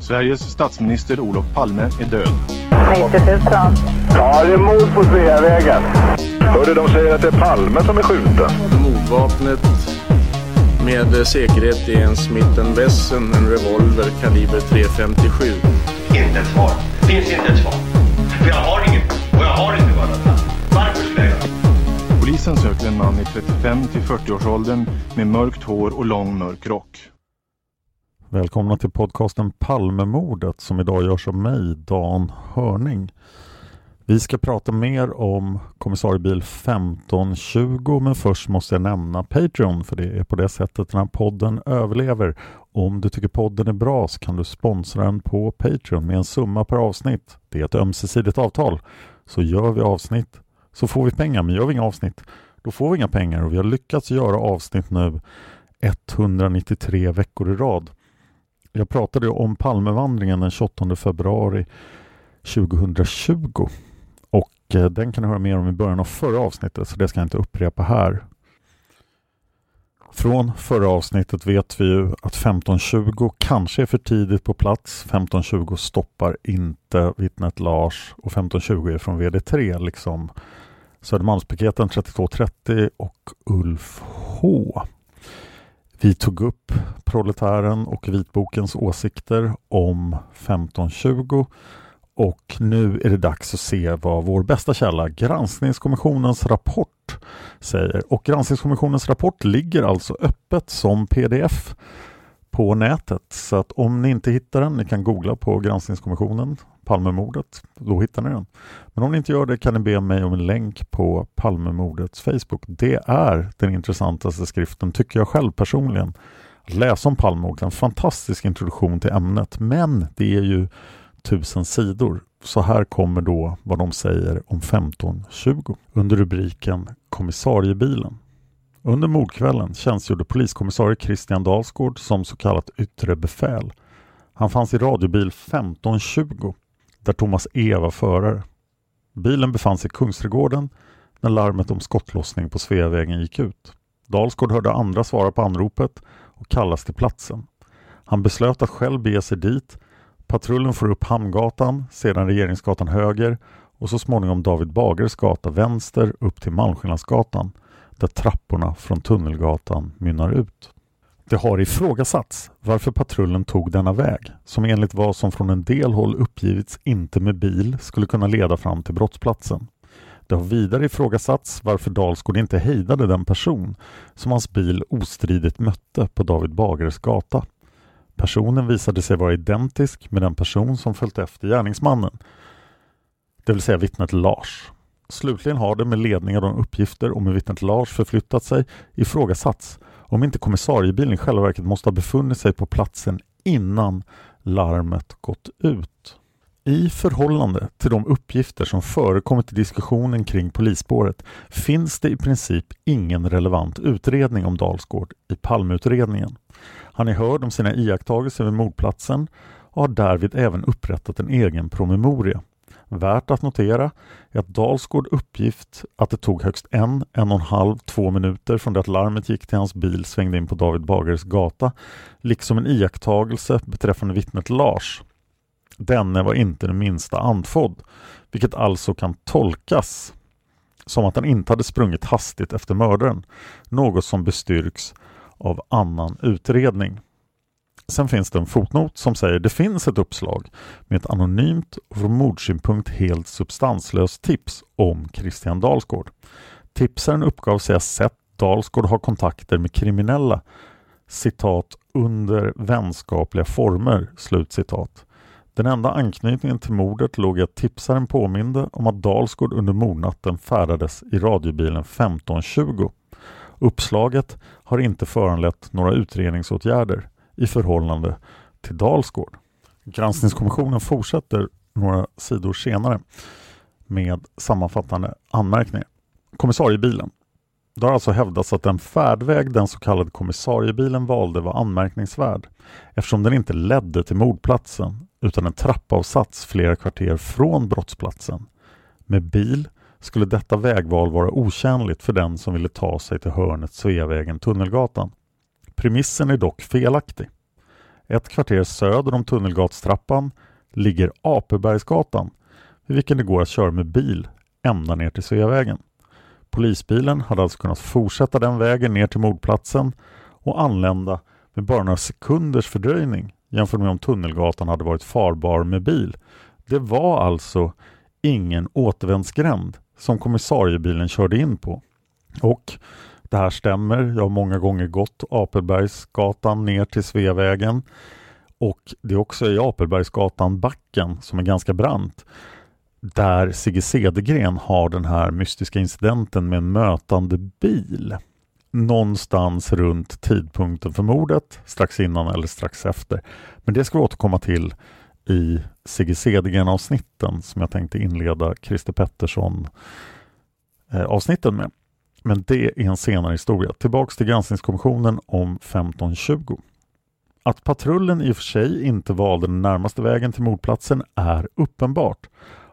Sveriges statsminister Olof Palme är död. 90 000. Ja, det är mord på Sveavägen. Hörde de säger att det är Palme som är skjuten. Mordvapnet med säkerhet är en Smith Wesson, en revolver kaliber .357. Inte ett svar. Det finns inte ett svar. För jag har inget. Och jag har inte varit Varför skulle jag Polisen söker en man i 35 till 40-årsåldern med mörkt hår och lång mörk rock. Välkomna till podcasten Palmemordet som idag görs av mig, Dan Hörning. Vi ska prata mer om kommissariebil 1520 men först måste jag nämna Patreon för det är på det sättet den här podden överlever. Om du tycker podden är bra så kan du sponsra den på Patreon med en summa per avsnitt. Det är ett ömsesidigt avtal. Så gör vi avsnitt så får vi pengar, men gör vi inga avsnitt då får vi inga pengar och vi har lyckats göra avsnitt nu 193 veckor i rad. Jag pratade om Palmevandringen den 28 februari 2020 och eh, den kan du höra mer om i början av förra avsnittet så det ska jag inte upprepa här. Från förra avsnittet vet vi ju att 1520 kanske är för tidigt på plats. 1520 stoppar inte vittnet Lars och 1520 är från VD3 liksom Södermalmspiketen 3230 och Ulf H. Vi tog upp proletären och vitbokens åsikter om 1520 och nu är det dags att se vad vår bästa källa, Granskningskommissionens rapport, säger. Och Granskningskommissionens rapport ligger alltså öppet som pdf på nätet. Så att om ni inte hittar den, ni kan googla på Granskningskommissionen, Palmemordet, då hittar ni den. Men om ni inte gör det kan ni be mig om en länk på Palmemordets Facebook. Det är den intressantaste skriften, tycker jag själv personligen. Att läsa om Palmemordet, en fantastisk introduktion till ämnet, men det är ju tusen sidor. Så här kommer då vad de säger om 1520 under rubriken Kommissariebilen. Under mordkvällen tjänstgjorde poliskommissarie Christian Dalsgård som så kallat yttre befäl. Han fanns i radiobil 1520 där Thomas E var förare. Bilen befann sig i Kungsträdgården när larmet om skottlossning på Sveavägen gick ut. Dalsgård hörde andra svara på anropet och kallas till platsen. Han beslöt att själv bege sig dit. Patrullen får upp Hamngatan, sedan Regeringsgatan höger och så småningom David Bagers gata vänster upp till Malmskillnadsgatan där trapporna från Tunnelgatan mynnar ut. Det har ifrågasatts varför patrullen tog denna väg, som enligt vad som från en del håll uppgivits inte med bil skulle kunna leda fram till brottsplatsen. Det har vidare ifrågasatts varför Dalsgård inte hejdade den person som hans bil ostridigt mötte på David Bagares gata. Personen visade sig vara identisk med den person som följt efter gärningsmannen, det vill säga vittnet Lars. Slutligen har det med ledning av de uppgifter om hur vittnet Lars förflyttat sig ifrågasatts om inte kommissariebilen i själva verket måste ha befunnit sig på platsen innan larmet gått ut. I förhållande till de uppgifter som förekommit i diskussionen kring polisspåret finns det i princip ingen relevant utredning om Dalsgård i Palmeutredningen. Han är hörd om sina iakttagelser vid mordplatsen och har därvid även upprättat en egen promemoria. Värt att notera är att Dalsgård uppgift att det tog högst en, en och en halv, två minuter från det att larmet gick till hans bil svängde in på David Bagares gata, liksom en iakttagelse beträffande vittnet Lars. Denne var inte det minsta andfådd, vilket alltså kan tolkas som att han inte hade sprungit hastigt efter mördaren, något som bestyrks av annan utredning. Sen finns det en fotnot som säger det finns ett uppslag med ett anonymt och från mordsynpunkt helt substanslöst tips om Christian Dalsgård. Tipsaren uppgav sig ha sett Dalsgård ha kontakter med kriminella citat under vänskapliga former. Slut citat. Den enda anknytningen till mordet låg i att tipsaren påminde om att Dalsgård under mordnatten färdades i radiobilen 1520. Uppslaget har inte föranlett några utredningsåtgärder i förhållande till Dalsgård. Granskningskommissionen fortsätter några sidor senare med sammanfattande anmärkningar. Kommissariebilen. Det har alltså hävdats att den färdväg den så kallade kommissariebilen valde var anmärkningsvärd eftersom den inte ledde till mordplatsen utan en trappavsats flera kvarter från brottsplatsen. Med bil skulle detta vägval vara otjänligt för den som ville ta sig till hörnet Sveavägen-Tunnelgatan. Premissen är dock felaktig. Ett kvarter söder om Tunnelgatstrappan ligger Apebergsgatan vid vilken det går att köra med bil ända ner till Sveavägen. Polisbilen hade alltså kunnat fortsätta den vägen ner till mordplatsen och anlända med bara några sekunders fördröjning jämfört med om Tunnelgatan hade varit farbar med bil. Det var alltså ingen återvändsgränd som kommissariebilen körde in på. Och det här stämmer. Jag har många gånger gått Apelbergsgatan ner till Sveavägen och det är också i Apelbergsgatan backen som är ganska brant där Sigge Cedergren har den här mystiska incidenten med en mötande bil. Någonstans runt tidpunkten för mordet, strax innan eller strax efter. Men det ska vi återkomma till i Sigge Cedergren avsnitten som jag tänkte inleda Christer Pettersson-avsnitten eh, med. Men det är en senare historia. Tillbaks till granskningskommissionen om 1520. Att patrullen i och för sig inte valde den närmaste vägen till mordplatsen är uppenbart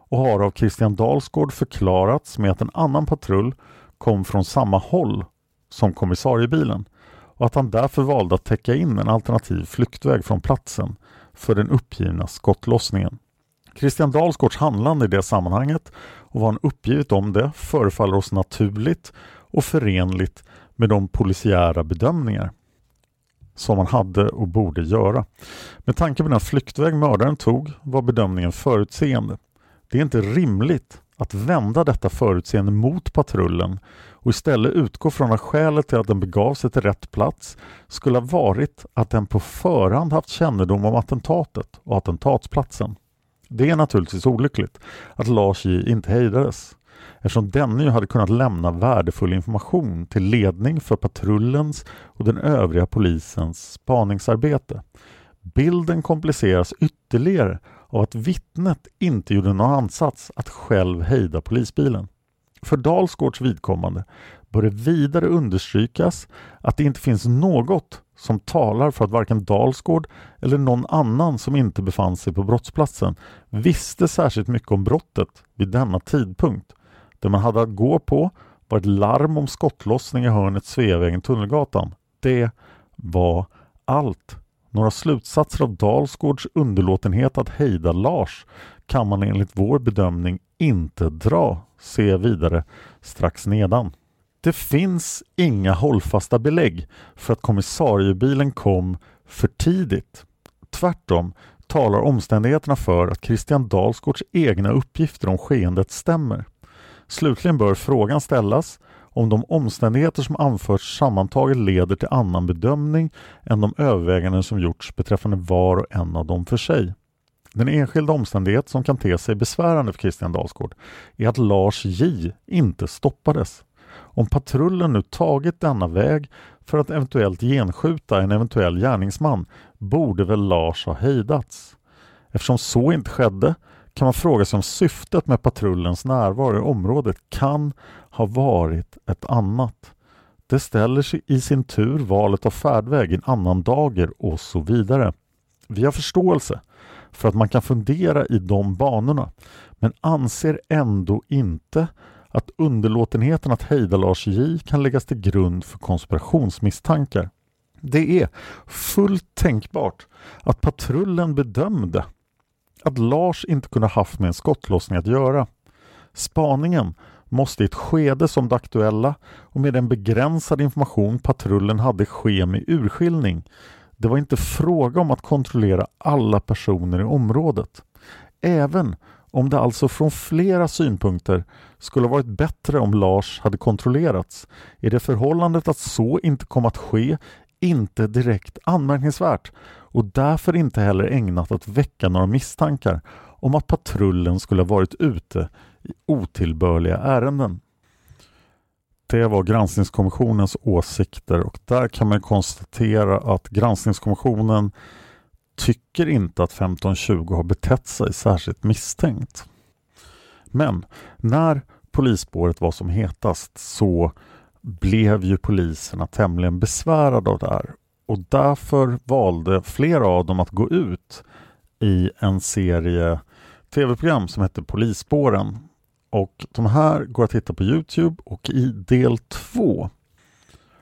och har av Christian Dalsgård förklarats med att en annan patrull kom från samma håll som kommissariebilen och att han därför valde att täcka in en alternativ flyktväg från platsen för den uppgivna skottlossningen. Christian Dalsgårds handlande i det sammanhanget och vad han uppgivit om det förefaller oss naturligt och förenligt med de polisiära bedömningar som man hade och borde göra. Med tanke på den flyktväg mördaren tog var bedömningen förutseende. Det är inte rimligt att vända detta förutseende mot patrullen och istället utgå från att skälet till att den begav sig till rätt plats skulle ha varit att den på förhand haft kännedom om attentatet och attentatsplatsen. Det är naturligtvis olyckligt att Lars J inte hejdades eftersom denne ju hade kunnat lämna värdefull information till ledning för patrullens och den övriga polisens spaningsarbete. Bilden kompliceras ytterligare av att vittnet inte gjorde någon ansats att själv hejda polisbilen. För Dalsgårds vidkommande bör det vidare understrykas att det inte finns något som talar för att varken Dalsgård eller någon annan som inte befann sig på brottsplatsen visste särskilt mycket om brottet vid denna tidpunkt. Det man hade att gå på var ett larm om skottlossning i hörnet Sveavägen-Tunnelgatan. Det var allt. Några slutsatser av Dalsgårds underlåtenhet att hejda Lars kan man enligt vår bedömning inte dra. Se vidare strax nedan. Det finns inga hållfasta belägg för att kommissariebilen kom för tidigt. Tvärtom talar omständigheterna för att Christian Dalsgårds egna uppgifter om skeendet stämmer. Slutligen bör frågan ställas om de omständigheter som anförts sammantaget leder till annan bedömning än de överväganden som gjorts beträffande var och en av dem för sig. Den enskilda omständighet som kan te sig besvärande för Christian Dalsgård är att Lars J inte stoppades. Om patrullen nu tagit denna väg för att eventuellt genskjuta en eventuell gärningsman borde väl Lars ha hejdats. Eftersom så inte skedde kan man fråga sig om syftet med patrullens närvaro i området kan ha varit ett annat. Det ställer sig i sin tur valet av färdväg en annan dager och så vidare. Vi har förståelse för att man kan fundera i de banorna men anser ändå inte att underlåtenheten att hejda Lars J kan läggas till grund för konspirationsmisstankar. Det är fullt tänkbart att patrullen bedömde att Lars inte kunde haft med en skottlossning att göra. Spaningen måste i ett skede som det aktuella och med den begränsade information patrullen hade ske med urskiljning. Det var inte fråga om att kontrollera alla personer i området. Även om det alltså från flera synpunkter skulle varit bättre om Lars hade kontrollerats är det förhållandet att så inte kom att ske inte direkt anmärkningsvärt och därför inte heller ägnat att väcka några misstankar om att patrullen skulle ha varit ute i otillbörliga ärenden. Det var granskningskommissionens åsikter och där kan man konstatera att granskningskommissionen tycker inte att 1520 har betett sig särskilt misstänkt. Men när polisspåret var som hetast så blev ju poliserna tämligen besvärade av det här och därför valde flera av dem att gå ut i en serie tv-program som hette Polisspåren. Och de här går att hitta på Youtube och i del två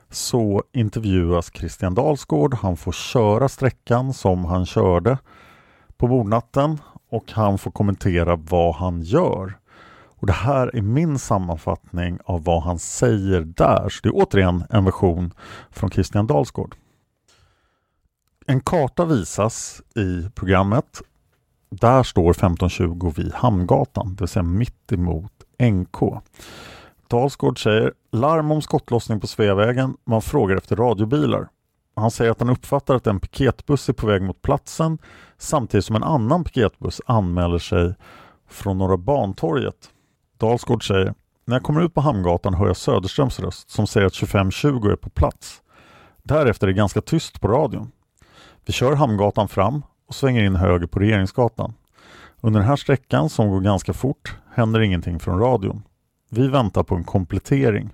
så intervjuas Christian Dalsgård. Han får köra sträckan som han körde på mordnatten och han får kommentera vad han gör. Och Det här är min sammanfattning av vad han säger där. Så det är återigen en version från Christian Dalsgård. En karta visas i programmet. Där står 1520 vid Hamngatan, det vill säga mitt emot NK. Dalsgård säger larm om skottlossning på Sveavägen. Man frågar efter radiobilar. Han säger att han uppfattar att en piketbuss är på väg mot platsen samtidigt som en annan piketbuss anmäler sig från Norra Bantorget. Dalsgård säger när jag kommer ut på Hamngatan hör jag Söderströms röst som säger att 2520 är på plats. Därefter är det ganska tyst på radion. Vi kör Hamngatan fram och svänger in höger på Regeringsgatan. Under den här sträckan som går ganska fort händer ingenting från radion. Vi väntar på en komplettering.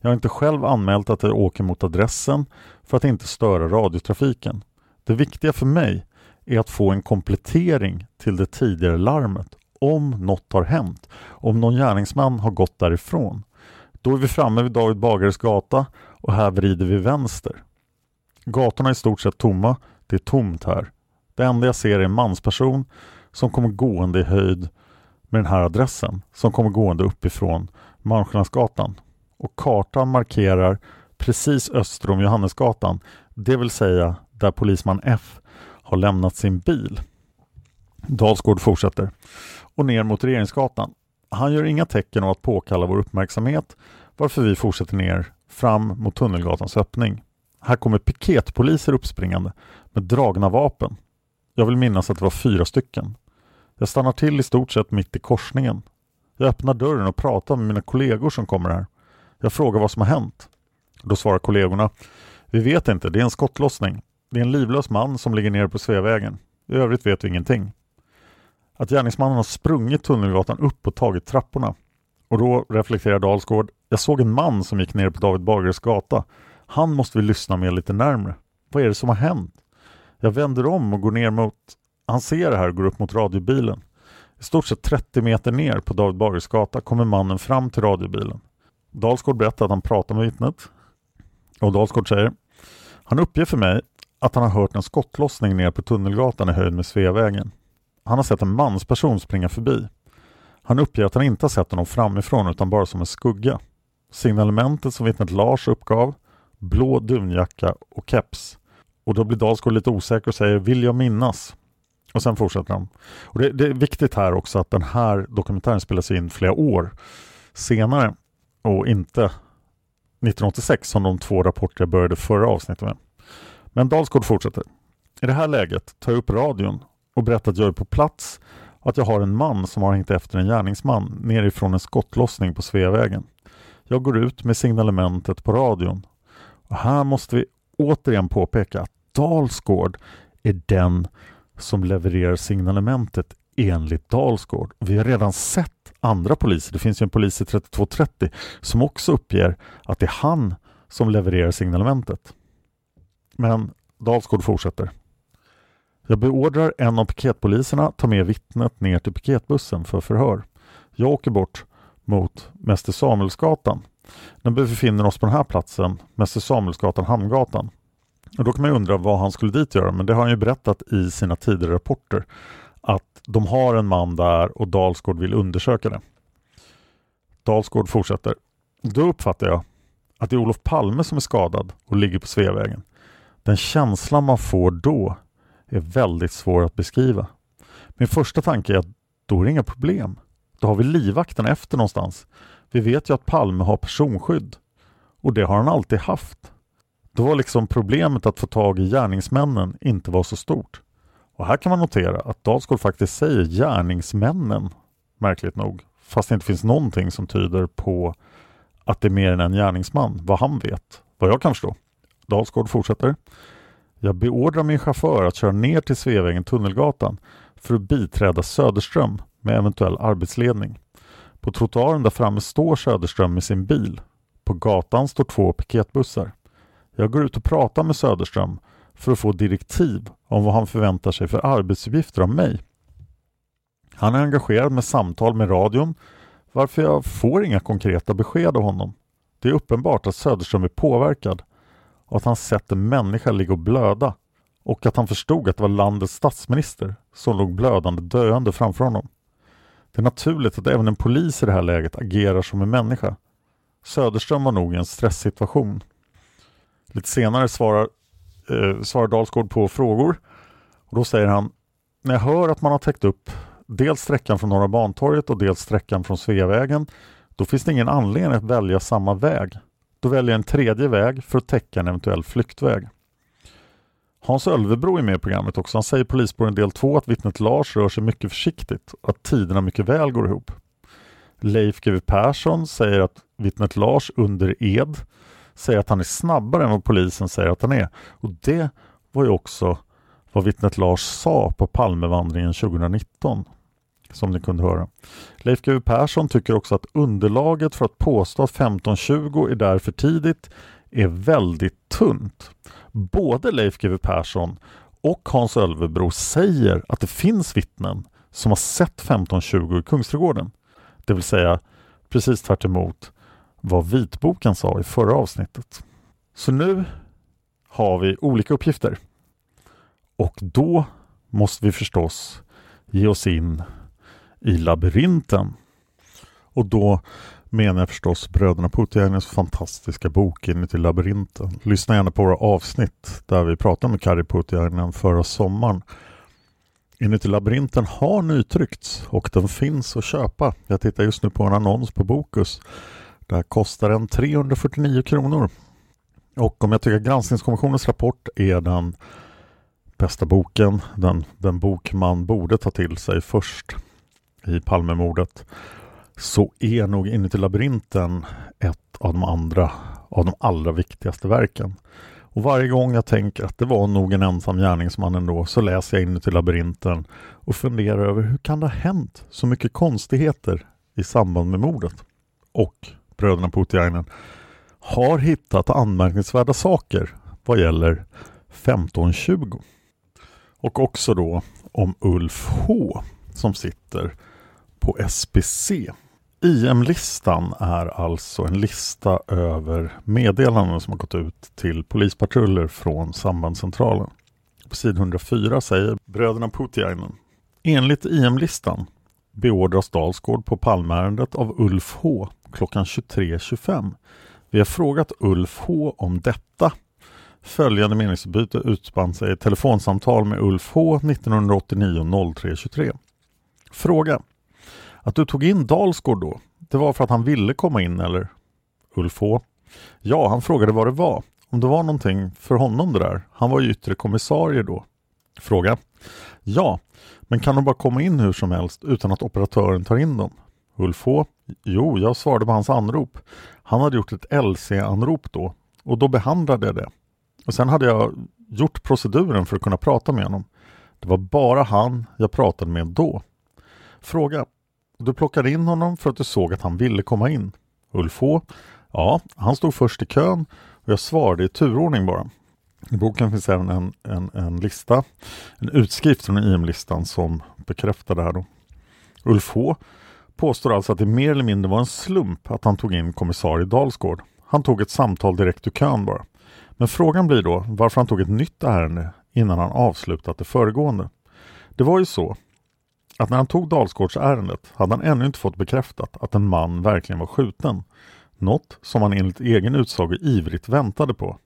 Jag har inte själv anmält att jag åker mot adressen för att inte störa radiotrafiken. Det viktiga för mig är att få en komplettering till det tidigare larmet om något har hänt. Om någon gärningsman har gått därifrån. Då är vi framme vid David Bagares gata och här vrider vi vänster. Gatorna är i stort sett tomma. Det är tomt här. Det enda jag ser är en mansperson som kommer gående i höjd med den här adressen som kommer gående uppifrån Malmskillnadsgatan. Och kartan markerar precis öster om Johannesgatan, det vill säga där polisman F har lämnat sin bil. Dalsgård fortsätter och ner mot Regeringsgatan. Han gör inga tecken av att påkalla vår uppmärksamhet varför vi fortsätter ner fram mot Tunnelgatans öppning. Här kommer piketpoliser uppspringande med dragna vapen. Jag vill minnas att det var fyra stycken. Jag stannar till i stort sett mitt i korsningen. Jag öppnar dörren och pratar med mina kollegor som kommer här. Jag frågar vad som har hänt. Då svarar kollegorna Vi vet inte, det är en skottlossning. Det är en livlös man som ligger nere på Sveavägen. I övrigt vet vi ingenting. Att gärningsmannen har sprungit Tunnelgatan upp och tagit trapporna. Och då reflekterar Dalsgård Jag såg en man som gick ner på David Bagares gata. Han måste vi lyssna med lite närmre. Vad är det som har hänt? Jag vänder om och går ner mot han ser det här och går upp mot radiobilen. I stort sett 30 meter ner på David Bagares gata kommer mannen fram till radiobilen. Dalsgård berättar att han pratar med vittnet. Och Dalsgård säger Han uppger för mig att han har hört en skottlossning ner på Tunnelgatan i höjd med Sveavägen. Han har sett en mansperson springa förbi. Han uppger att han inte har sett honom framifrån utan bara som en skugga. Signalementet som vittnet Lars uppgav, blå dunjacka och keps. Och då blir Dalsgård lite osäker och säger ”Vill jag minnas?” Och sen fortsätter han. Och det, det, är viktigt här också att den här dokumentären spelas in flera år senare och inte 1986 som de två rapporter jag började förra avsnittet med. Men Dalsgård fortsätter. I det här läget tar jag upp radion och berättar att jag är på plats och att jag har en man som har hängt efter en gärningsman nerifrån en skottlossning på Sveavägen. Jag går ut med signalementet på radion. Och här måste vi återigen påpeka att Dalsgård är den som levererar signalementet, enligt Dalsgård. Vi har redan sett andra poliser. Det finns ju en polis i 3230 som också uppger att det är han som levererar signalementet. Men Dalsgård fortsätter. Jag beordrar en av piketpoliserna ta med vittnet ner till piketbussen för förhör. Jag åker bort mot Mäster Samuelsgatan. När vi befinner oss på den här platsen, Mäster Samuelsgatan, Hamngatan. Och då kan man undra vad han skulle dit göra, men det har han ju berättat i sina tidigare rapporter att de har en man där och Dalsgård vill undersöka det. Dalsgård fortsätter. Då uppfattar jag att det är Olof Palme som är skadad och ligger på Sveavägen. Den känslan man får då är väldigt svår att beskriva. Min första tanke är att då är det inga problem. Då har vi livvakten efter någonstans. Vi vet ju att Palme har personskydd och det har han alltid haft. Då var liksom problemet att få tag i gärningsmännen inte var så stort. Och här kan man notera att Dalsgaard faktiskt säger gärningsmännen, märkligt nog, fast det inte finns någonting som tyder på att det är mer än en gärningsman, vad han vet, vad jag kan förstå. Dalsgaard fortsätter. Jag beordrar min chaufför att köra ner till Sveavägen Tunnelgatan för att biträda Söderström med eventuell arbetsledning. På trottoaren där framme står Söderström med sin bil. På gatan står två piketbussar. Jag går ut och pratar med Söderström för att få direktiv om vad han förväntar sig för arbetsuppgifter av mig. Han är engagerad med samtal med radion varför jag får inga konkreta besked av honom. Det är uppenbart att Söderström är påverkad och att han sett en människa ligga och blöda och att han förstod att det var landets statsminister som låg blödande döende framför honom. Det är naturligt att även en polis i det här läget agerar som en människa. Söderström var nog i en stresssituation. Lite senare svarar, eh, svarar Dalsgård på frågor och då säger han När jag hör att man har täckt upp dels sträckan från Norra Bantorget och dels sträckan från Sveavägen då finns det ingen anledning att välja samma väg. Då väljer jag en tredje väg för att täcka en eventuell flyktväg. Hans Ölvebro är med i programmet också. Han säger i Polisspåren del 2 att vittnet Lars rör sig mycket försiktigt och att tiderna mycket väl går ihop. Leif GW Persson säger att vittnet Lars under ed säger att han är snabbare än vad polisen säger att han är. Och det var ju också vad vittnet Lars sa på Palmevandringen 2019 som ni kunde höra. Leif GW Persson tycker också att underlaget för att påstå att 1520 är där för tidigt är väldigt tunt. Både Leif GW Persson och Hans Ölvebro säger att det finns vittnen som har sett 1520 i Kungsträdgården. Det vill säga precis tvärt vad vitboken sa i förra avsnittet. Så nu har vi olika uppgifter. Och då måste vi förstås ge oss in i labyrinten. Och då menar jag förstås bröderna Puttjärnens fantastiska bok Inuti labyrinten. Lyssna gärna på våra avsnitt där vi pratade med Kari Puttjärnen förra sommaren. Inuti labyrinten har nytryckts och den finns att köpa. Jag tittar just nu på en annons på Bokus. Där kostar den 349 kronor. Och om jag tycker Granskningskommissionens rapport är den bästa boken, den, den bok man borde ta till sig först i Palmemordet så är nog Inuti labyrinten ett av de andra av de allra viktigaste verken. Och varje gång jag tänker att det var nog en ensam gärningsman ändå så läser jag Inuti labyrinten och funderar över hur kan det ha hänt så mycket konstigheter i samband med mordet? Och bröderna Putiainen har hittat anmärkningsvärda saker vad gäller 1520. Och också då om Ulf H som sitter på SPC. IM-listan är alltså en lista över meddelanden som har gått ut till polispatruller från sambandscentralen. På sid 104 säger bröderna Putiainen Enligt IM-listan beordras Dalsgård på Palmärendet av Ulf H klockan 23.25. Vi har frågat Ulf H om detta. Följande meningsutbyte utspann sig i ett telefonsamtal med Ulf H 1989-03.23. Fråga att du tog in Dalsgård då, det var för att han ville komma in eller? Ulf H. Ja, han frågade vad det var. Om det var någonting för honom det där. Han var ju yttre kommissarie då. Fråga. Ja, men kan de bara komma in hur som helst utan att operatören tar in dem? Ulf H. Jo, jag svarade på hans anrop. Han hade gjort ett LC-anrop då och då behandlade jag det. Och sen hade jag gjort proceduren för att kunna prata med honom. Det var bara han jag pratade med då. Fråga. Du plockade in honom för att du såg att han ville komma in. Ulf H. Ja, han stod först i kön och jag svarade i turordning bara. I boken finns även en, en, en lista, en utskrift från e IM-listan som bekräftar det här då. Ulf H påstår alltså att det mer eller mindre var en slump att han tog in kommissarie Dalsgård. Han tog ett samtal direkt ur kön bara. Men frågan blir då varför han tog ett nytt ärende innan han avslutat det föregående. Det var ju så att när han tog Dalsgårdsärendet hade han ännu inte fått bekräftat att en man verkligen var skjuten. Något som han enligt egen utsago ivrigt väntade på.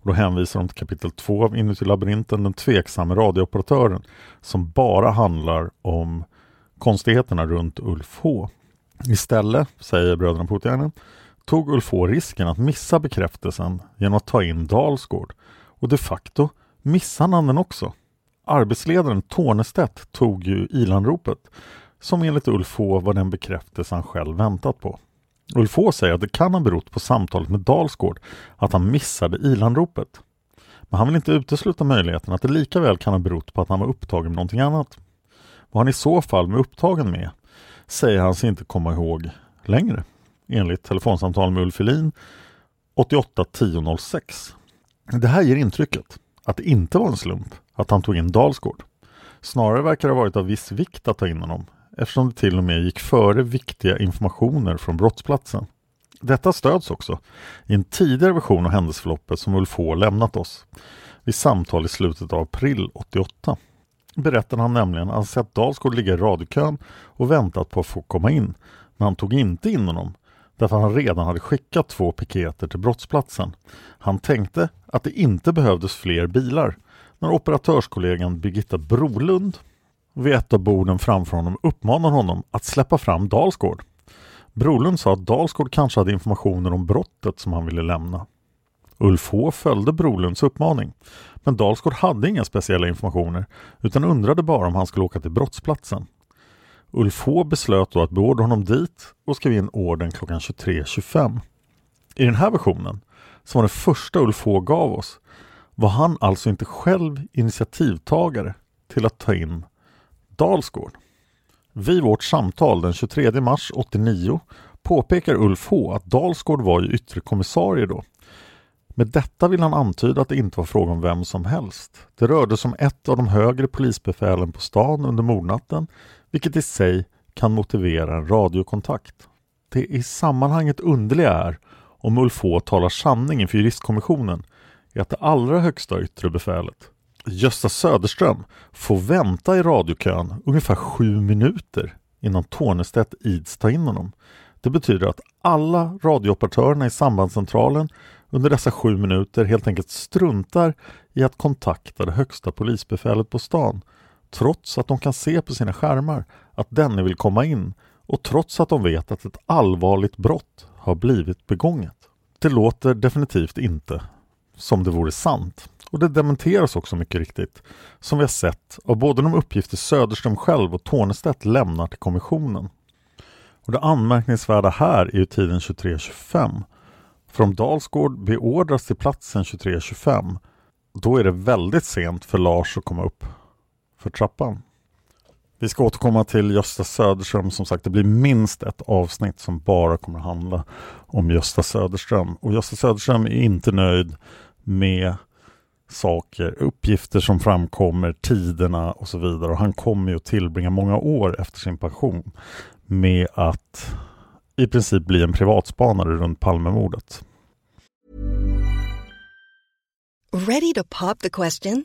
Och då hänvisar de till kapitel 2 av Inuti labyrinten, den tveksamme radiooperatören, som bara handlar om konstigheterna runt Ulf H. Istället, säger bröderna Puttjärnen, tog Ulf H risken att missa bekräftelsen genom att ta in Dalsgård. Och de facto missade han den också. Arbetsledaren Tornestedt tog ju ilanropet som enligt Ulf H var den bekräftelse han själv väntat på. Ulf H säger att det kan ha berott på samtalet med Dalsgård att han missade ilanropet. Men han vill inte utesluta möjligheten att det lika väl kan ha berott på att han var upptagen med någonting annat. Vad han i så fall var upptagen med säger han sig inte komma ihåg längre enligt telefonsamtal med Ulf Helin 88 1006. Det här ger intrycket att det inte var en slump att han tog in Dalsgård. Snarare verkar det ha varit av viss vikt att ta in honom eftersom det till och med gick före viktiga informationer från brottsplatsen. Detta stöds också i en tidigare version av händelseförloppet som Ulf H lämnat oss vid samtal i slutet av april 88. Berättade han nämligen att han sett Dalsgård ligga i radiokön och väntat på att få komma in, men han tog inte in honom därför att han redan hade skickat två piketer till brottsplatsen. Han tänkte att det inte behövdes fler bilar när operatörskollegan Birgitta Brolund vid ett av borden framför honom uppmanar honom att släppa fram Dalsgård. Brolund sa att Dalsgård kanske hade informationer om brottet som han ville lämna. Ulf H följde Brolunds uppmaning, men Dalsgård hade inga speciella informationer utan undrade bara om han skulle åka till brottsplatsen. Ulf H beslöt då att beordra honom dit och skrev in orden klockan 23.25. I den här versionen, som var den första Ulf H gav oss, var han alltså inte själv initiativtagare till att ta in Dalsgård. Vid vårt samtal den 23 mars 89 påpekar Ulf H att Dalsgård var ju yttre kommissarie då. Med detta vill han antyda att det inte var fråga om vem som helst. Det rörde sig om ett av de högre polisbefälen på stan under mordnatten, vilket i sig kan motivera en radiokontakt. Det i sammanhanget underliga är, om Ulf H talar sanning inför juristkommissionen, är att det allra högsta yttre befälet, Gösta Söderström, får vänta i radiokön ungefär sju minuter innan Tornestedt ids ta in honom. Det betyder att alla radiooperatörerna i sambandscentralen under dessa sju minuter helt enkelt struntar i att kontakta det högsta polisbefälet på stan trots att de kan se på sina skärmar att denne vill komma in och trots att de vet att ett allvarligt brott har blivit begånget. Det låter definitivt inte som det vore sant. Och det dementeras också mycket riktigt, som vi har sett av både de uppgifter Söderström själv och Tornestedt lämnar till kommissionen. Och det anmärkningsvärda här är ju tiden 23.25. För om Dalsgård beordras till platsen 23.25 då är det väldigt sent för Lars att komma upp för trappan. Vi ska återkomma till Gösta Söderström. Som sagt, det blir minst ett avsnitt som bara kommer att handla om Gösta Söderström. Och Gösta Söderström är inte nöjd med saker, uppgifter som framkommer, tiderna och så vidare. Och han kommer ju att tillbringa många år efter sin pension med att i princip bli en privatspanare runt Palmemordet. Ready to pop the question?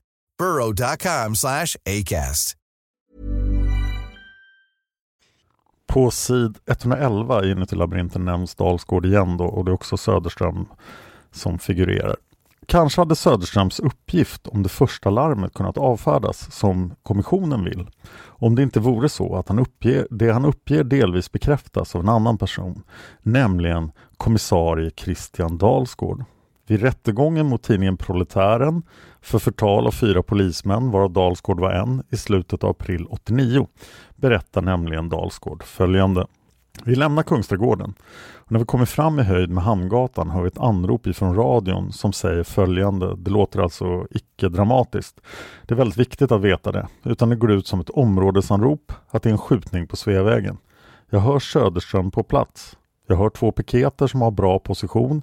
burrow.com slash acast. På sid 111 inuti labyrinten nämns Dalsgård igen då och det är också Söderström som figurerar. Kanske hade Söderströms uppgift om det första larmet kunnat avfärdas som kommissionen vill. Om det inte vore så att han uppger, det han uppger delvis bekräftas av en annan person, nämligen kommissarie Christian Dalsgård. Vid rättegången mot tidningen Proletären för förtal av fyra polismän, varav Dalsgård var en, i slutet av april 89 berättar nämligen Dalsgård följande. Vi lämnar Kungsträdgården och när vi kommer fram i höjd med Hamngatan hör vi ett anrop ifrån radion som säger följande. Det låter alltså icke dramatiskt. Det är väldigt viktigt att veta det, utan det går ut som ett områdesanrop att det är en skjutning på Sveavägen. Jag hör Söderström på plats. Jag hör två piketer som har bra position.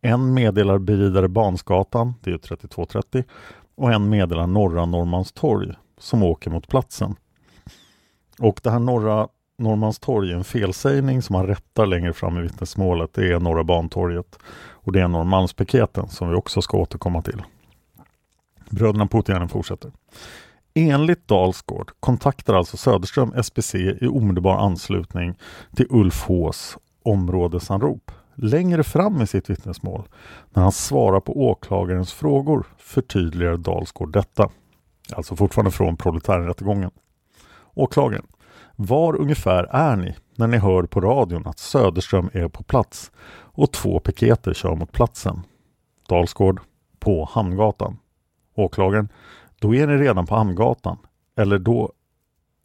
En meddelar beridare Bansgatan, det är 3230, och en meddelar Norra Norrmalmstorg som åker mot platsen. Och det här Norra Norrmalmstorg är en felsägning som man rättar längre fram i vittnesmålet. Det är Norra Bantorget och det är Norrmalmspiketen som vi också ska återkomma till. Bröderna Puutiainen fortsätter. Enligt Dalsgård kontaktar alltså Söderström SPC i omedelbar anslutning till Ulf Hås områdesanrop. Längre fram i sitt vittnesmål, när han svarar på åklagarens frågor, förtydligar Dalsgård detta. Alltså fortfarande från proletärrättegången. Åklagaren. Var ungefär är ni när ni hör på radion att Söderström är på plats och två piketer kör mot platsen? Dalsgård. På Hamngatan. Åklagaren. Då är ni redan på Hamngatan. Eller då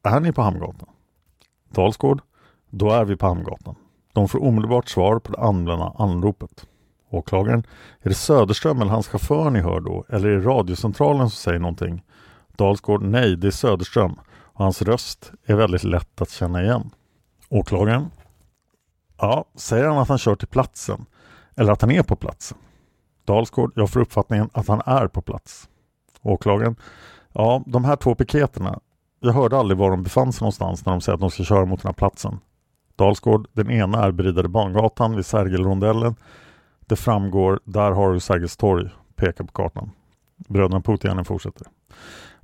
är ni på Hamngatan. Dalsgård. Då är vi på Hamngatan. De får omedelbart svar på det använda anropet. Åklagaren. Är det Söderström eller hans chaufför ni hör då? Eller är det radiocentralen som säger någonting? Dalsgård. Nej, det är Söderström. Och hans röst är väldigt lätt att känna igen. Åklagaren. Ja, säger han att han kör till platsen? Eller att han är på platsen? Dalsgård. Jag får uppfattningen att han är på plats. Åklagaren. Ja, de här två piketerna. Jag hörde aldrig var de befann sig någonstans när de säger att de ska köra mot den här platsen. Dalsgård. Den ena är Beridare Bangatan vid Sergelrondellen. Det framgår, där har du Sergels torg, pekar på kartan. Bröderna Puutiainen fortsätter.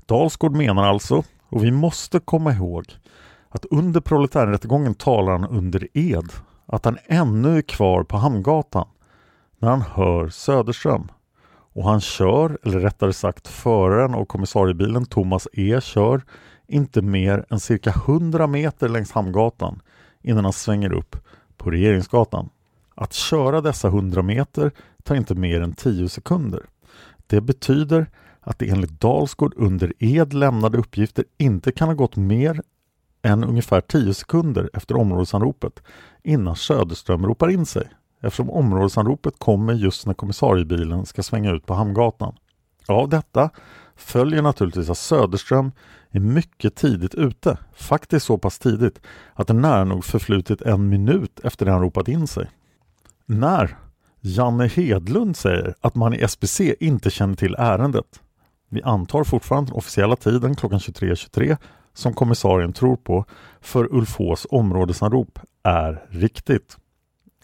Dalsgård menar alltså, och vi måste komma ihåg, att under proletärrättegången talar han under ed att han ännu är kvar på Hamngatan när han hör Söderström. Och han kör, eller rättare sagt föraren av kommissariebilen Thomas E kör inte mer än cirka 100 meter längs Hamngatan innan han svänger upp på Regeringsgatan. Att köra dessa 100 meter tar inte mer än 10 sekunder. Det betyder att det enligt Dalsgård under ed lämnade uppgifter inte kan ha gått mer än ungefär 10 sekunder efter områdesanropet innan Söderström ropar in sig eftersom områdesanropet kommer just när kommissariebilen ska svänga ut på Hamngatan. Av detta följer naturligtvis att Söderström är mycket tidigt ute, faktiskt så pass tidigt att det nära nog förflutit en minut efter det han ropat in sig. När Janne Hedlund säger att man i SBC inte känner till ärendet. Vi antar fortfarande den officiella tiden klockan 23.23 .23, som kommissarien tror på för Ulf Hås områdesanrop är riktigt.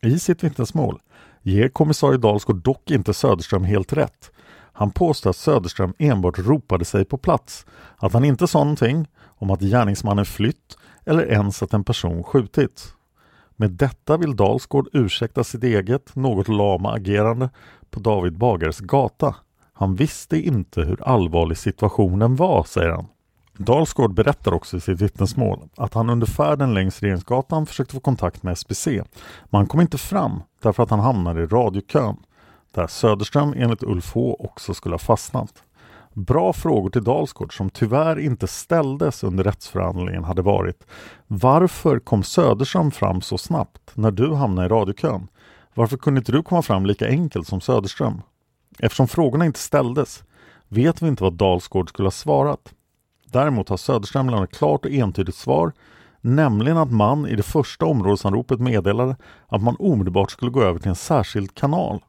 I sitt vittnesmål ger kommissarie Dalsgaard dock inte Söderström helt rätt. Han påstår att Söderström enbart ropade sig på plats, att han inte sa någonting om att gärningsmannen flytt eller ens att en person skjutits. Med detta vill Dalsgård ursäkta sitt eget, något lama agerande på David Bagares gata. Han visste inte hur allvarlig situationen var, säger han. Dalsgård berättar också i sitt vittnesmål att han under färden längs Regeringsgatan försökte få kontakt med SBC, men han kom inte fram därför att han hamnade i radiokön, där Söderström enligt Ulf H också skulle ha fastnat. Bra frågor till Dalsgård som tyvärr inte ställdes under rättsförhandlingen hade varit Varför kom Söderström fram så snabbt när du hamnade i radiokön? Varför kunde inte du komma fram lika enkelt som Söderström? Eftersom frågorna inte ställdes vet vi inte vad Dalsgård skulle ha svarat. Däremot har Söderström lämnat klart och entydigt svar, nämligen att man i det första områdesanropet meddelade att man omedelbart skulle gå över till en särskild kanal.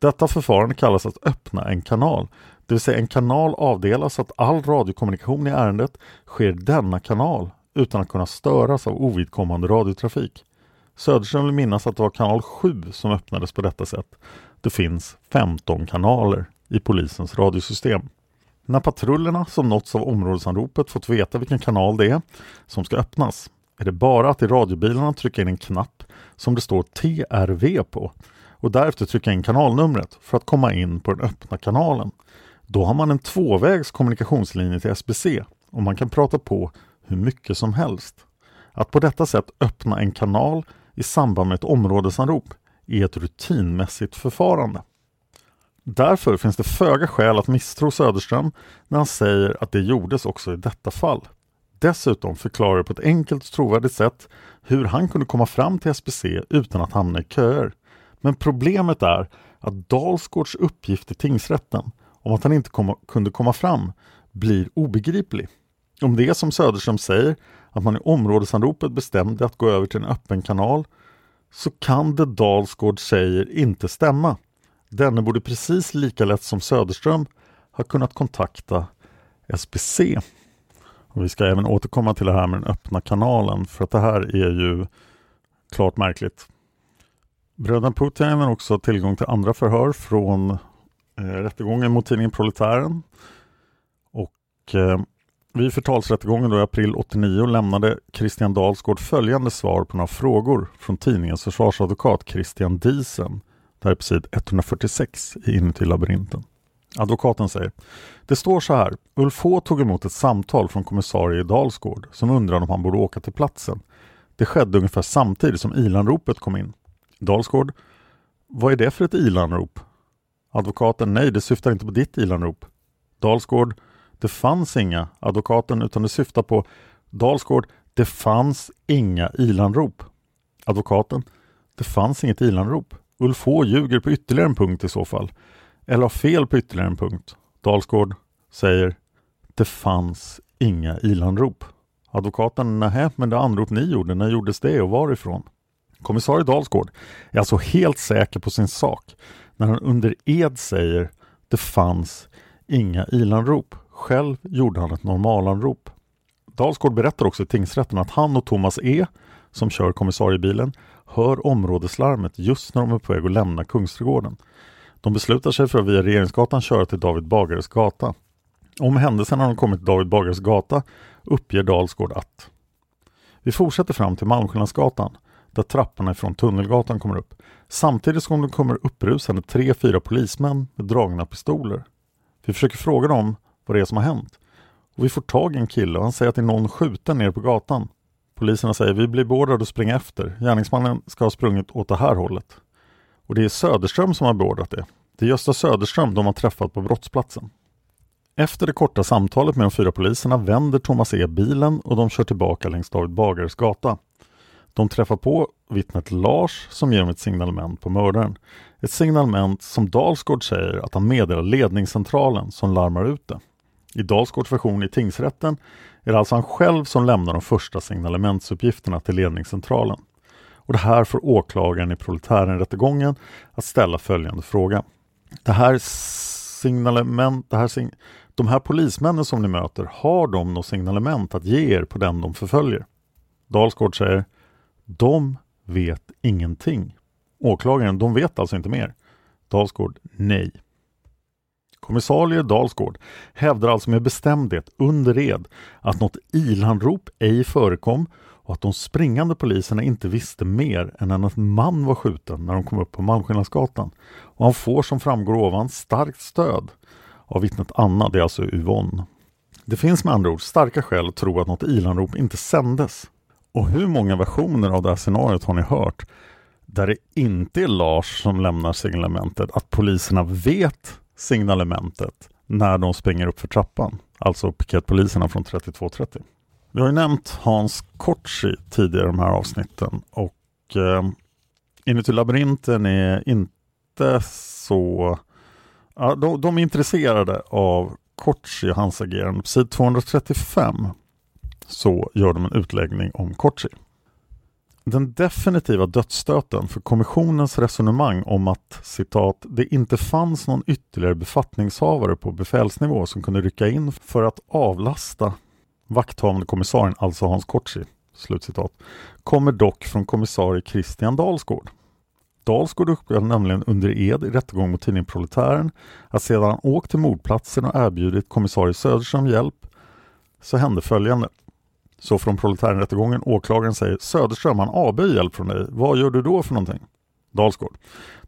Detta förfarande kallas att öppna en kanal, det vill säga en kanal avdelas så att all radiokommunikation i ärendet sker denna kanal utan att kunna störas av ovidkommande radiotrafik. Söderström vill minnas att det var kanal 7 som öppnades på detta sätt. Det finns 15 kanaler i polisens radiosystem. När patrullerna som nåtts av områdesanropet fått veta vilken kanal det är som ska öppnas är det bara att i radiobilarna trycka in en knapp som det står TRV på och därefter trycka in kanalnumret för att komma in på den öppna kanalen. Då har man en tvåvägs kommunikationslinje till SBC och man kan prata på hur mycket som helst. Att på detta sätt öppna en kanal i samband med ett områdesanrop är ett rutinmässigt förfarande. Därför finns det föga skäl att misstro Söderström när han säger att det gjordes också i detta fall. Dessutom förklarar det på ett enkelt och trovärdigt sätt hur han kunde komma fram till SBC utan att hamna i köer. Men problemet är att Dalsgårds uppgift i tingsrätten om att han inte kom, kunde komma fram blir obegriplig. Om det är som Söderström säger, att man i områdesanropet bestämde att gå över till en öppen kanal, så kan det Dalsgård säger inte stämma. Denne borde precis lika lätt som Söderström ha kunnat kontakta SBC. Och vi ska även återkomma till det här med den öppna kanalen för att det här är ju klart märkligt. Bröderna Putin har också tillgång till andra förhör från eh, rättegången mot tidningen Proletären. Och eh, vid förtalsrättegången i april 89 lämnade Christian Dalsgård följande svar på några frågor från tidningens försvarsadvokat Christian Diesen det här är på sid 146 i Inuti labyrinten. Advokaten säger Det står så här. Ulf H tog emot ett samtal från kommissarie Dalsgård som undrade om han borde åka till platsen. Det skedde ungefär samtidigt som ilanropet kom in. Dalsgård Vad är det för ett ilanrop? Advokaten Nej, det syftar inte på ditt ilanrop. Dalsgård Det fanns inga. Advokaten utan det syftar på Dalsgård Det fanns inga ilanrop. Advokaten Det fanns inget ilanrop. Ulf H ljuger på ytterligare en punkt i så fall. Eller har fel på ytterligare en punkt. Dalsgård säger Det fanns inga ilanrop. Advokaten, nähä, men det anrop ni gjorde, när gjordes det och varifrån? Kommissarie Dalsgård är alltså helt säker på sin sak när han under ed säger Det fanns inga ilanrop. Själv gjorde han ett normalanrop. Dalsgård berättar också i tingsrätten att han och Thomas E som kör kommissariebilen hör områdeslarmet just när de är på väg att lämna Kungsträdgården. De beslutar sig för att via Regeringsgatan köra till David Bagares gata. Om händelsen har de kommit till David Bagares gata uppger Dalsgård att Vi fortsätter fram till Malmskillnadsgatan där trapporna från Tunnelgatan kommer upp. Samtidigt som det kommer upprusande tre, fyra polismän med dragna pistoler. Vi försöker fråga dem vad det är som har hänt. Och vi får tag i en kille och han säger att det är någon skjuten nere på gatan. Poliserna säger vi blir beordrade att springa efter. Gärningsmannen ska ha sprungit åt det här hållet. Och det är Söderström som har beordrat det. Det är Gösta Söderström de har träffat på brottsplatsen. Efter det korta samtalet med de fyra poliserna vänder Thomas E bilen och de kör tillbaka längs David Bagares gata. De träffar på vittnet Lars som ger dem ett signalement på mördaren. Ett signalement som Dalsgård säger att han meddelar ledningscentralen som larmar ut det. I Dalsgårds version i tingsrätten är det alltså han själv som lämnar de första signalementsuppgifterna till ledningscentralen. Och det här får åklagaren i proletärenrättegången att ställa följande fråga. Det här signalement, det här sig, De här polismännen som ni möter, har de något signalement att ge er på den de förföljer? Dalsgård säger de vet ingenting. Åklagaren, de vet alltså inte mer. Dalsgård, nej. Kommissarie Dalsgård hävdar alltså med bestämdhet under ed att något ilanrop ej förekom och att de springande poliserna inte visste mer än att en man var skjuten när de kom upp på Malmskillnadsgatan. Och han får som framgår ovan starkt stöd av vittnet Anna, det är alltså Yvonne. Det finns med andra ord starka skäl att tro att något ilanrop inte sändes. Och hur många versioner av det här scenariot har ni hört där det inte är Lars som lämnar signalementet, att poliserna vet signalementet när de springer upp för trappan, alltså piketpoliserna från 3230. Vi har ju nämnt Hans Kortsi tidigare i de här avsnitten och eh, Inuti labyrinten är inte så... Ja, de, de är intresserade av Kortsi och hans agerande. På sid 235 så gör de en utläggning om Kortsi. Den definitiva dödsstöten för kommissionens resonemang om att citat, det inte fanns någon ytterligare befattningshavare på befälsnivå som kunde rycka in för att avlasta vakthavande kommissarien, alltså Hans Kortsi, slutcitat, kommer dock från kommissarie Christian Dalsgård. Dalsgård uppgav nämligen under ed i rättegång mot tidningen Proletären att sedan han åkt till mordplatsen och erbjudit kommissarie Söderström hjälp så hände följande. Så från proletärrättegången, åklagaren säger Söderström, han avböjer hjälp från dig. Vad gör du då för någonting? Dalsgård.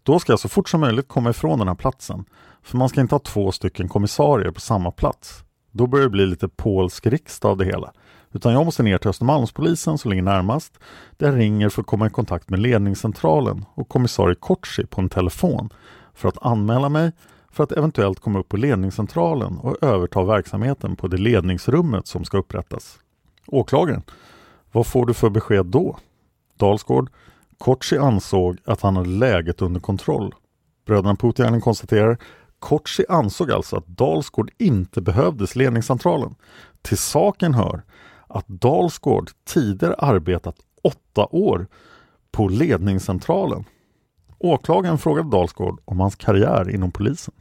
Då ska jag så fort som möjligt komma ifrån den här platsen. För man ska inte ha två stycken kommissarier på samma plats. Då börjar det bli lite polsk riksdag av det hela. Utan jag måste ner till Östermalmspolisen som ligger närmast. Där jag ringer för att komma i kontakt med ledningscentralen och kommissarie Kortsi på en telefon för att anmäla mig för att eventuellt komma upp på ledningscentralen och överta verksamheten på det ledningsrummet som ska upprättas. Åklagaren. Vad får du för besked då? Dalsgård. Kortsi ansåg att han hade läget under kontroll. Bröderna Putiainen konstaterar Kortsi ansåg alltså att Dalsgård inte behövdes ledningscentralen. Till saken hör att Dalsgård tidigare arbetat åtta år på ledningscentralen. Åklagaren frågade Dalsgård om hans karriär inom polisen.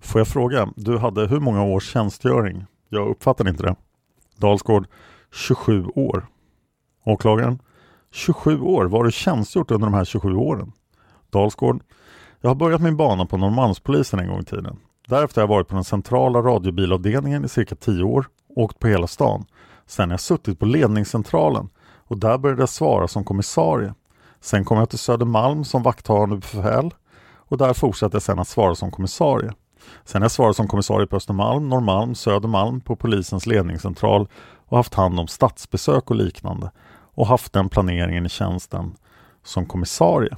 Får jag fråga, du hade hur många års tjänstgöring? Jag uppfattade inte det. Dalsgård 27 år. Åklagaren 27 år, vad har du tjänstgjort under de här 27 åren? Dalsgård Jag har börjat min bana på Norrmalmspolisen en gång i tiden. Därefter har jag varit på den centrala radiobilavdelningen i cirka 10 år, åkt på hela stan. Sen har jag suttit på ledningscentralen och där började jag svara som kommissarie. Sen kom jag till Södermalm som vakthavande befäl och där fortsatte jag sen att svara som kommissarie. Sen har jag svarat som kommissarie på Östermalm, Norrmalm, Södermalm på polisens ledningscentral och haft hand om statsbesök och liknande och haft den planeringen i tjänsten som kommissarie.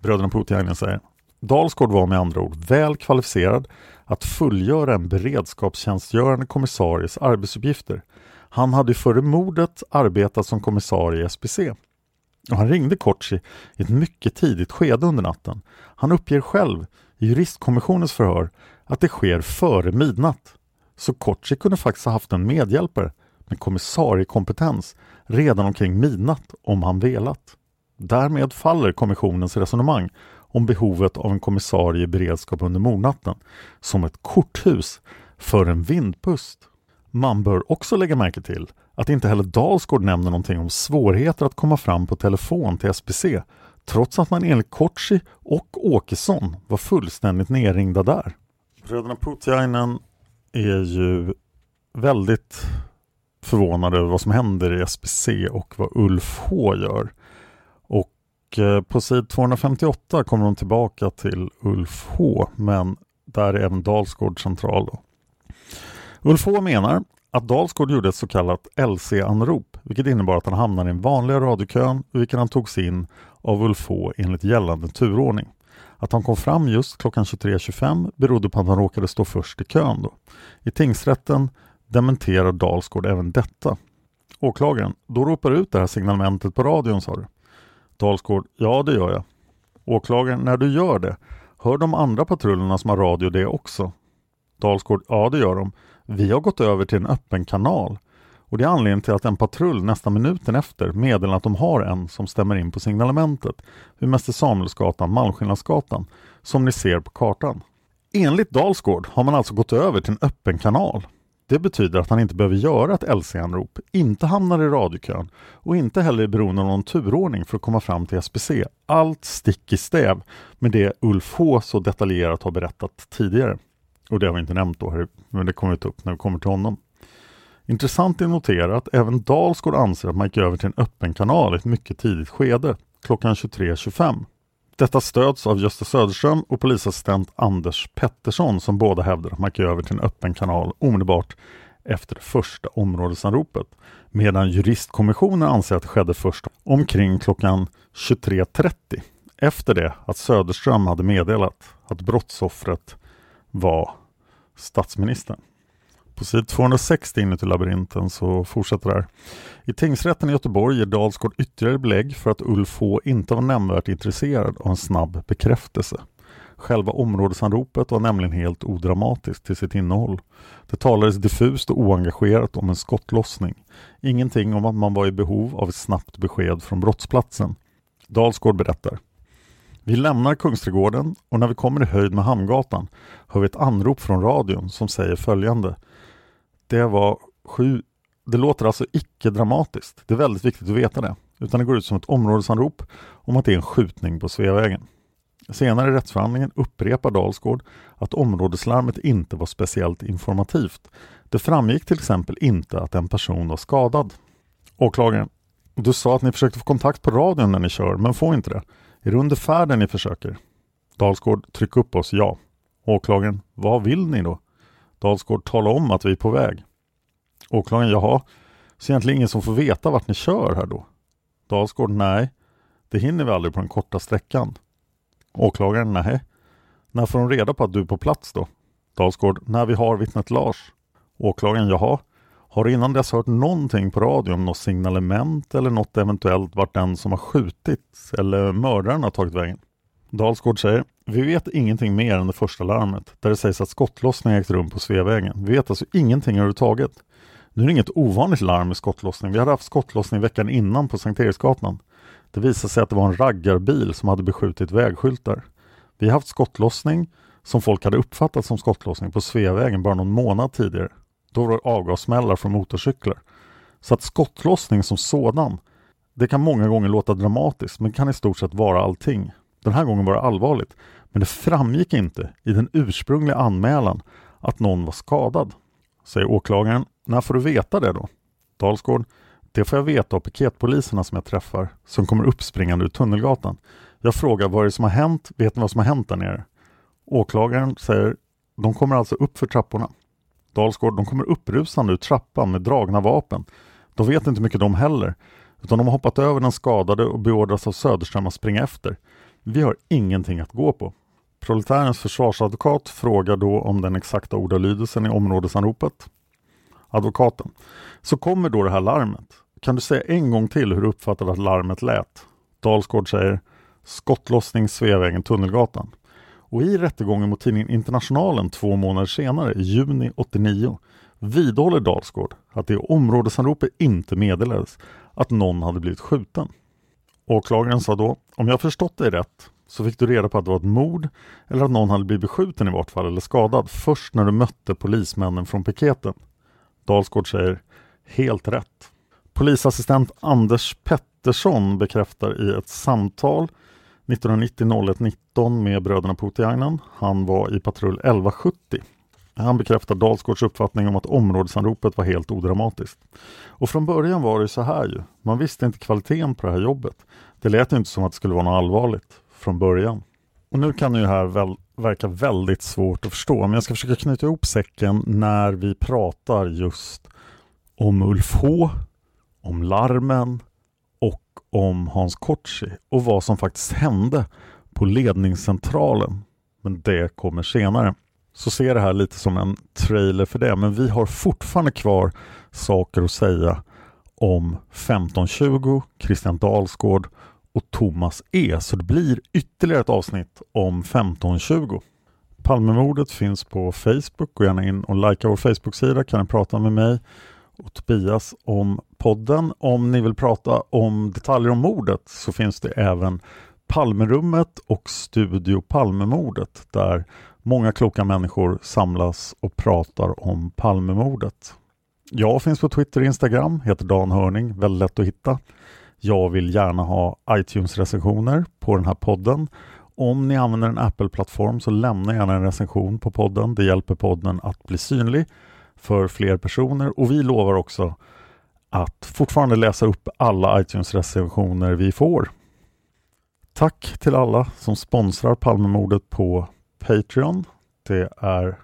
Bröderna Putiainen säger Dalsgård var med andra ord väl kvalificerad att fullgöra en beredskapstjänstgörande kommissaries arbetsuppgifter. Han hade före mordet arbetat som kommissarie i SPC. Och han ringde Kortsi i ett mycket tidigt skede under natten. Han uppger själv i juristkommissionens förhör att det sker före midnatt. Så Kotschi kunde faktiskt ha haft en medhjälpare med kommissariekompetens redan omkring midnatt om han velat. Därmed faller kommissionens resonemang om behovet av en kommissarie i beredskap under mordnatten som ett korthus för en vindpust. Man bör också lägga märke till att inte heller Dalsgård nämner någonting om svårigheter att komma fram på telefon till SPC trots att man enligt Kotschi och Åkesson var fullständigt nerringda där. Bröderna Putiainen är ju väldigt förvånade över vad som händer i SBC och vad Ulf H gör. Och eh, på sid 258 kommer de tillbaka till Ulf H men där är även Dalsgård central. Då. Ulf H menar att Dalsgård gjorde ett så kallat LC-anrop vilket innebar att han hamnade i den vanliga radiokön vilken han togs in av Ulf H enligt gällande turordning. Att han kom fram just klockan 23.25 berodde på att han råkade stå först i kön. Då. I tingsrätten dementerar Dalsgård även detta. Åklagaren, då ropar du ut det här signalementet på radion sa du? Dalsgård, ja det gör jag. Åklagaren, när du gör det, hör de andra patrullerna som har radio det också? Dalsgård, ja det gör de. Vi har gått över till en öppen kanal. Och det är anledningen till att en patrull nästan minuten efter meddelar att de har en som stämmer in på signalementet vid Mäster Samuelsgatan, Malmskillnadsgatan, som ni ser på kartan. Enligt Dalsgård har man alltså gått över till en öppen kanal. Det betyder att han inte behöver göra ett LC-anrop, inte hamnar i radiokön och inte heller är beroende av någon turordning för att komma fram till SPC. Allt stick i stäv med det Ulf H så detaljerat har berättat tidigare. Och det har vi inte nämnt då, men det kommer vi ta upp när vi kommer till honom. Intressant är att notera att även Dalsgård anser att man gick över till en öppen kanal i ett mycket tidigt skede, klockan 23.25. Detta stöds av Gösta Söderström och polisassistent Anders Pettersson som båda hävdar att man gick över till en öppen kanal omedelbart efter det första områdesanropet. Medan juristkommissionen anser att det skedde först omkring klockan 23.30 efter det att Söderström hade meddelat att brottsoffret var statsministern. På sid 260 inuti labyrinten så fortsätter det här. I tingsrätten i Göteborg ger Dalsgård ytterligare belägg för att Ulf H inte var nämnvärt intresserad av en snabb bekräftelse. Själva områdesanropet var nämligen helt odramatiskt till sitt innehåll. Det talades diffust och oengagerat om en skottlossning. Ingenting om att man var i behov av ett snabbt besked från brottsplatsen. Dalsgård berättar. Vi lämnar Kungsträdgården och när vi kommer i höjd med Hamngatan hör vi ett anrop från radion som säger följande. Det var sju det låter alltså icke dramatiskt. Det är väldigt viktigt att veta det. Utan det går ut som ett områdesanrop om att det är en skjutning på Sveavägen. Senare i rättsförhandlingen upprepar Dalsgård att områdeslarmet inte var speciellt informativt. Det framgick till exempel inte att en person var skadad. Åklagaren. Du sa att ni försökte få kontakt på radion när ni kör, men får inte det. Är det under färden ni försöker? Dalsgård. Tryck upp oss, ja. Åklagaren. Vad vill ni då? Dalsgård. Tala om att vi är på väg. Åklagaren, jaha, så egentligen ingen som får veta vart ni kör här då? Dalsgård, nej, det hinner vi aldrig på den korta sträckan. Åklagaren, nej. När får de reda på att du är på plats då? Dalsgård, när vi har vittnet Lars. Åklagaren, jaha. Har du innan dess hört någonting på radio om något signalement eller något eventuellt vart den som har skjutit eller mördaren har tagit vägen? Dalsgård säger, vi vet ingenting mer än det första larmet där det sägs att skottlossning ägt rum på Sveavägen. Vi vet alltså ingenting överhuvudtaget. Nu är det inget ovanligt larm med skottlossning. Vi hade haft skottlossning veckan innan på Sankt Eriksgatan. Det visade sig att det var en raggarbil som hade beskjutit vägskyltar. Vi har haft skottlossning som folk hade uppfattat som skottlossning på Sveavägen bara någon månad tidigare. Då var det avgassmällar från motorcyklar. Så att skottlossning som sådan, det kan många gånger låta dramatiskt men kan i stort sett vara allting. Den här gången var det allvarligt. Men det framgick inte i den ursprungliga anmälan att någon var skadad. Säger åklagaren när får du veta det då? Dalsgård. Det får jag veta av piketpoliserna som jag träffar, som kommer uppspringande ur Tunnelgatan. Jag frågar vad är det som har hänt? Vet ni vad som har hänt där nere? Åklagaren säger, de kommer alltså upp för trapporna. Dalsgård, de kommer upprusande ur trappan med dragna vapen. De vet inte mycket de heller, utan de har hoppat över den skadade och beordras av Söderström att springa efter. Vi har ingenting att gå på. Proletärens försvarsadvokat frågar då om den exakta ordalydelsen i områdesanropet advokaten. Så kommer då det här larmet. Kan du säga en gång till hur du uppfattade att larmet lät? Dalsgård säger skottlossning Sveavägen Tunnelgatan. Och i rättegången mot tidningen Internationalen två månader senare, i juni 89, vidhåller Dalsgård att det i områdesanropet inte meddelades att någon hade blivit skjuten. Åklagaren sa då, om jag förstått dig rätt så fick du reda på att det var ett mord eller att någon hade blivit beskjuten i vart fall eller skadad först när du mötte polismännen från piketen. Dalsgård säger helt rätt. Polisassistent Anders Pettersson bekräftar i ett samtal 1990-01-19 med bröderna Putiainen. Han var i patrull 1170. Han bekräftar Dalsgårds uppfattning om att områdesanropet var helt odramatiskt. Och från början var det så här ju. Man visste inte kvaliteten på det här jobbet. Det lät inte som att det skulle vara något allvarligt från början. Och nu kan det här väl, verka väldigt svårt att förstå, men jag ska försöka knyta ihop säcken när vi pratar just om Ulf H, om larmen och om Hans Kotschi och vad som faktiskt hände på ledningscentralen. Men det kommer senare. Så ser det här lite som en trailer för det, men vi har fortfarande kvar saker att säga om 1520, Christian Dalsgård och Thomas E. Så det blir ytterligare ett avsnitt om 1520. Palmemordet finns på Facebook. Gå gärna in och likea vår Facebook-sida. Kan ni prata med mig och Tobias om podden. Om ni vill prata om detaljer om mordet så finns det även Palmerummet och Studio Palmemordet där Många kloka människor samlas och pratar om Palmemordet. Jag finns på Twitter och Instagram, heter Dan Hörning, väldigt lätt att hitta. Jag vill gärna ha iTunes-recensioner på den här podden. Om ni använder en Apple-plattform så lämna gärna en recension på podden. Det hjälper podden att bli synlig för fler personer och vi lovar också att fortfarande läsa upp alla iTunes-recensioner vi får. Tack till alla som sponsrar Palmemordet på Patreon. Det är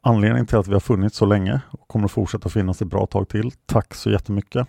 anledningen till att vi har funnits så länge och kommer att fortsätta finnas ett bra tag till. Tack så jättemycket!